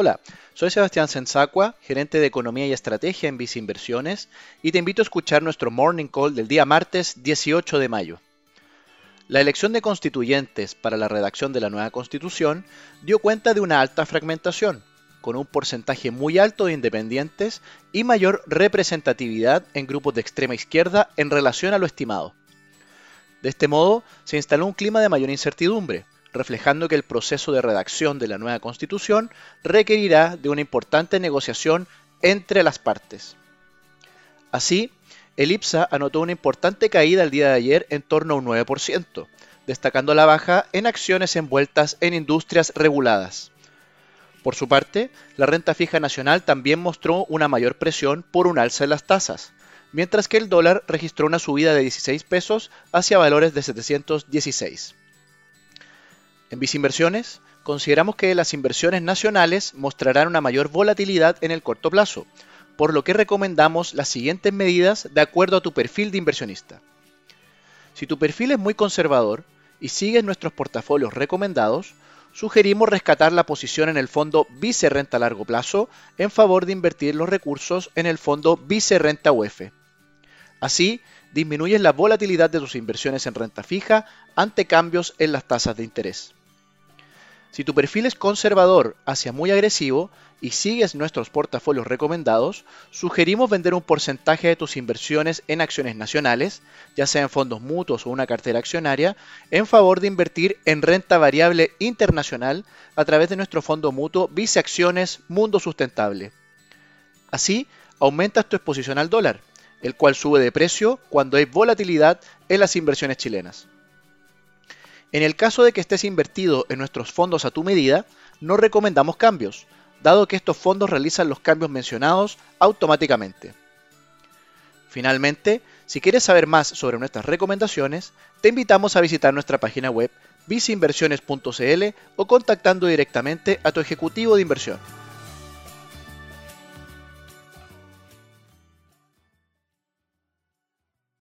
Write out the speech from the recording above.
Hola, soy Sebastián Sensacua, gerente de Economía y Estrategia en Vice Inversiones, y te invito a escuchar nuestro Morning Call del día martes 18 de mayo. La elección de constituyentes para la redacción de la nueva constitución dio cuenta de una alta fragmentación, con un porcentaje muy alto de independientes y mayor representatividad en grupos de extrema izquierda en relación a lo estimado. De este modo, se instaló un clima de mayor incertidumbre, reflejando que el proceso de redacción de la nueva constitución requerirá de una importante negociación entre las partes. Así, el IPSA anotó una importante caída el día de ayer en torno a un 9%, destacando la baja en acciones envueltas en industrias reguladas. Por su parte, la renta fija nacional también mostró una mayor presión por un alza en las tasas, mientras que el dólar registró una subida de 16 pesos hacia valores de 716. En Viceinversiones, consideramos que las inversiones nacionales mostrarán una mayor volatilidad en el corto plazo, por lo que recomendamos las siguientes medidas de acuerdo a tu perfil de inversionista. Si tu perfil es muy conservador y sigues nuestros portafolios recomendados, sugerimos rescatar la posición en el fondo Vice Renta a largo plazo en favor de invertir los recursos en el fondo Vice Renta UF. Así, disminuyes la volatilidad de tus inversiones en renta fija ante cambios en las tasas de interés. Si tu perfil es conservador hacia muy agresivo y sigues nuestros portafolios recomendados, sugerimos vender un porcentaje de tus inversiones en acciones nacionales, ya sea en fondos mutuos o una cartera accionaria, en favor de invertir en renta variable internacional a través de nuestro fondo mutuo Viceacciones Mundo Sustentable. Así, aumentas tu exposición al dólar, el cual sube de precio cuando hay volatilidad en las inversiones chilenas. En el caso de que estés invertido en nuestros fondos a tu medida, no recomendamos cambios, dado que estos fondos realizan los cambios mencionados automáticamente. Finalmente, si quieres saber más sobre nuestras recomendaciones, te invitamos a visitar nuestra página web viceinversiones.cl o contactando directamente a tu ejecutivo de inversión.